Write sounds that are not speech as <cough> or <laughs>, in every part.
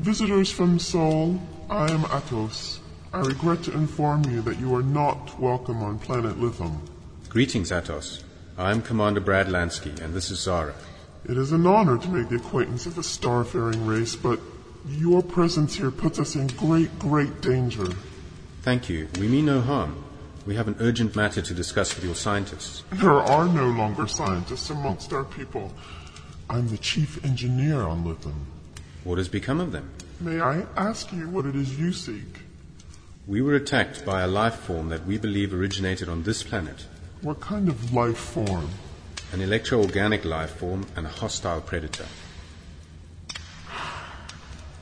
visitors from Sol, I am Attos. I regret to inform you that you are not welcome on planet Lithum. Greetings, Attos. I am Commander Brad Lansky, and this is Zara. It is an honor to make the acquaintance of a starfaring race, but your presence here puts us in great, great danger. Thank you. We mean no harm. We have an urgent matter to discuss with your scientists. There are no longer scientists amongst our people. I'm the chief engineer on Lithum. What has become of them? May I ask you what it is you seek? We were attacked by a life form that we believe originated on this planet. What kind of life form? An electro-organic life form and a hostile predator.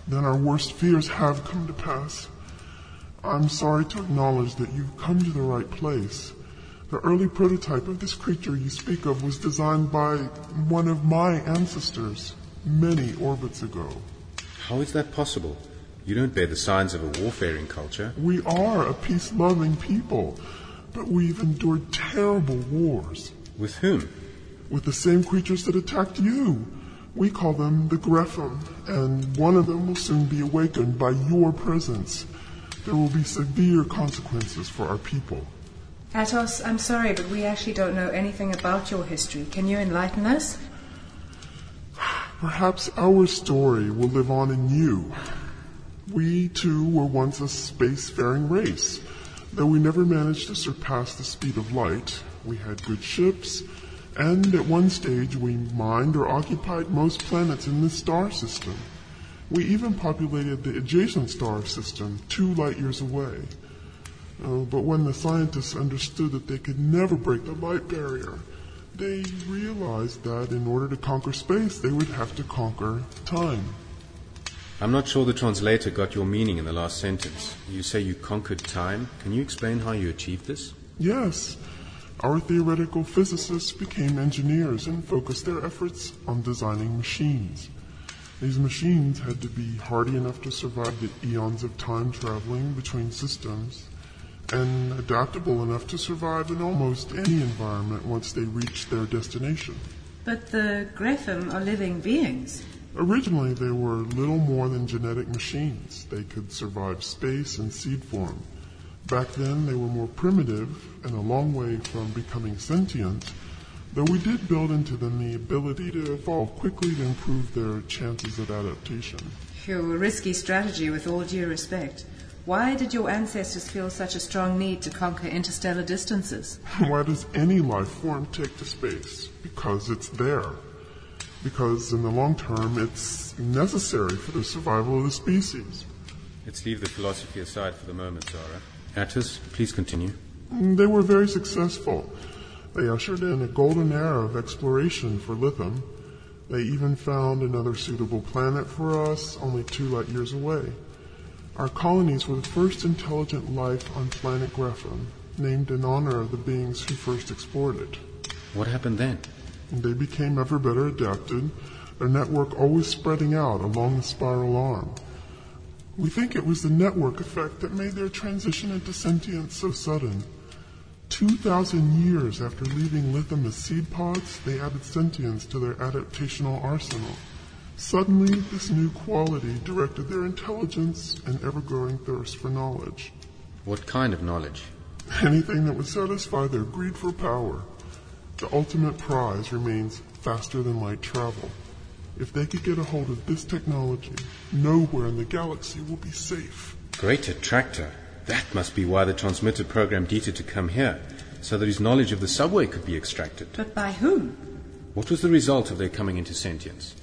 Then our worst fears have come to pass. I'm sorry to acknowledge that you've come to the right place. The early prototype of this creature you speak of was designed by one of my ancestors many orbits ago. How is that possible? You don't bear the signs of a warfaring culture. We are a peace loving people, but we've endured terrible wars. With whom? With the same creatures that attacked you. We call them the Greffum, and one of them will soon be awakened by your presence. There will be severe consequences for our people. Attos, I'm sorry, but we actually don't know anything about your history. Can you enlighten us? Perhaps our story will live on in you. We too were once a spacefaring race. Though we never managed to surpass the speed of light, we had good ships, and at one stage we mined or occupied most planets in this star system. We even populated the adjacent star system two light years away. Uh, but when the scientists understood that they could never break the light barrier, they realized that in order to conquer space, they would have to conquer time. I'm not sure the translator got your meaning in the last sentence. You say you conquered time. Can you explain how you achieved this? Yes. Our theoretical physicists became engineers and focused their efforts on designing machines. These machines had to be hardy enough to survive the eons of time traveling between systems and adaptable enough to survive in almost any environment once they reach their destination. But the Greffum are living beings. Originally, they were little more than genetic machines. They could survive space and seed form. Back then, they were more primitive and a long way from becoming sentient, though we did build into them the ability to evolve quickly to improve their chances of adaptation. Phew, a risky strategy with all due respect. Why did your ancestors feel such a strong need to conquer interstellar distances? <laughs> Why does any life form take to space? Because it's there because in the long term it's necessary for the survival of the species. Let's leave the philosophy aside for the moment, Zara. Attos, please continue. Mm, they were very successful. They ushered in a golden era of exploration for Lithum. They even found another suitable planet for us only two light years away. Our colonies were the first intelligent life on planet Greffum, named in honor of the beings who first explored it. What happened then? They became ever better adapted, their network always spreading out along the spiral arm. We think it was the network effect that made their transition into sentience so sudden. 2,000 years after leaving Lithum as seed pods, they added sentience to their adaptational arsenal. Suddenly, this new quality directed their intelligence and ever growing thirst for knowledge. What kind of knowledge? Anything that would satisfy their greed for power. The ultimate prize remains faster than light travel. If they could get a hold of this technology, nowhere in the galaxy will be safe. Great attractor. That must be why the transmitter programmed Dieter to come here, so that his knowledge of the subway could be extracted. But by whom? What was the result of their coming into sentience?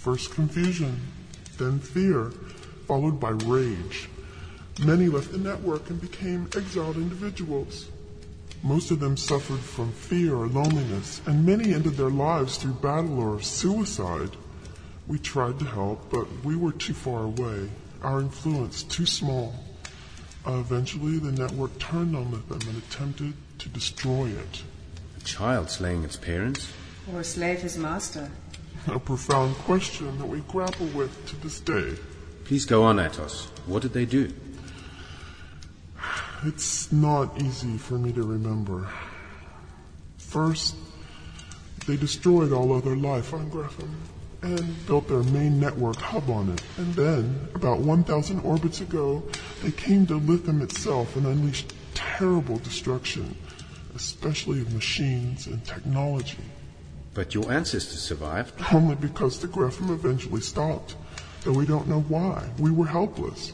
First confusion, then fear, followed by rage. Many left the network and became exiled individuals. Most of them suffered from fear or loneliness, and many ended their lives through battle or suicide. We tried to help, but we were too far away, our influence too small. Uh, eventually, the network turned on them and attempted to destroy it. A child slaying its parents? Or a slave his master? A profound question that we grapple with to this day. Please go on, Attos. What did they do? It's not easy for me to remember. First, they destroyed all other life on Greffum. and built their main network hub on it. And then, about 1,000 orbits ago, they came to Lithum itself and unleashed terrible destruction, especially of machines and technology. But your ancestors survived. Only because the Greffum eventually stopped, though we don't know why. We were helpless.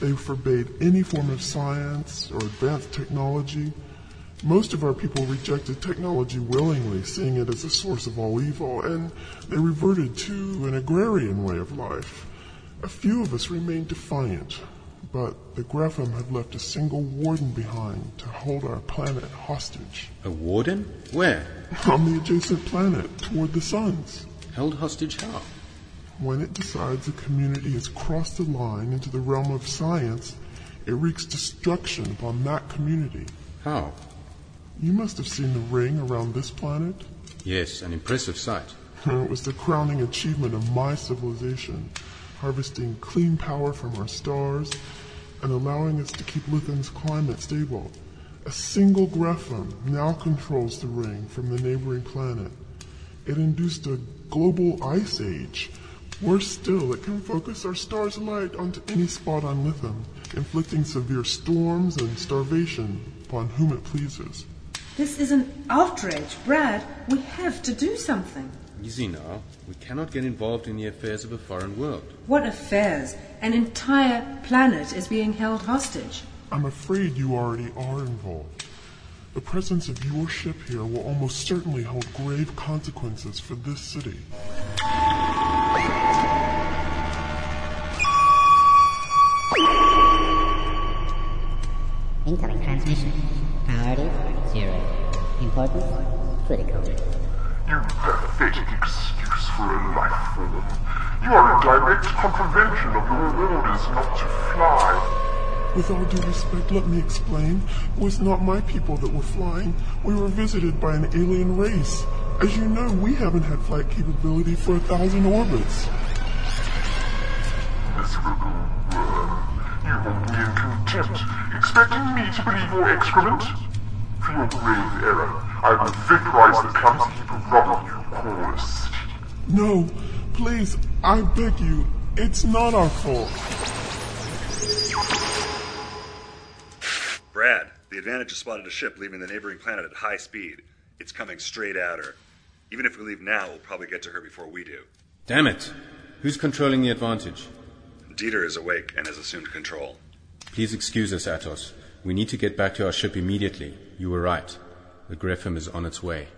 They forbade any form of science or advanced technology. Most of our people rejected technology willingly, seeing it as a source of all evil, and they reverted to an agrarian way of life. A few of us remained defiant, but the Greffum had left a single warden behind to hold our planet hostage. A warden? Where? On the adjacent planet, toward the suns. Held hostage how? When it decides a community has crossed the line into the realm of science, it wreaks destruction upon that community. How? You must have seen the ring around this planet. Yes, an impressive sight. <laughs> It was the crowning achievement of my civilization, harvesting clean power from our stars and allowing us to keep Lithum's climate stable. A single Greffum now controls the ring from the neighboring planet. It induced a global ice age. Worse still, it can focus our star's light onto any spot on Lithum, inflicting severe storms and starvation upon whom it pleases. This is an outrage. Brad, we have to do something. Easy now. We cannot get involved in the affairs of a foreign world. What affairs? An entire planet is being held hostage. I'm afraid you already are involved. The presence of your ship here will almost certainly hold grave consequences for this city. Incoming transmission. Priority zero. Importance critical. You pathetic excuse for a life form. You are in direct contravention of your orders not to fly. With all due respect, let me explain. It was not my people that were flying. We were visited by an alien race. As you know, we haven't had flight capability for a thousand orbits. Miserable worm. You hold me in contempt, expecting me to believe your excrement? For your grave error, I will vaporize the clumsy heap of rubble you call a city. No, please, I beg you. It's not our fault. Brad, the Advantage has spotted a ship leaving the neighboring planet at high speed. It's coming straight at her. Even if we leave now, we'll probably get to her before we do. Damn it! Who's controlling the advantage? Dieter is awake and has assumed control. Please excuse us, Attos. We need to get back to our ship immediately. You were right. The Greffum is on its way.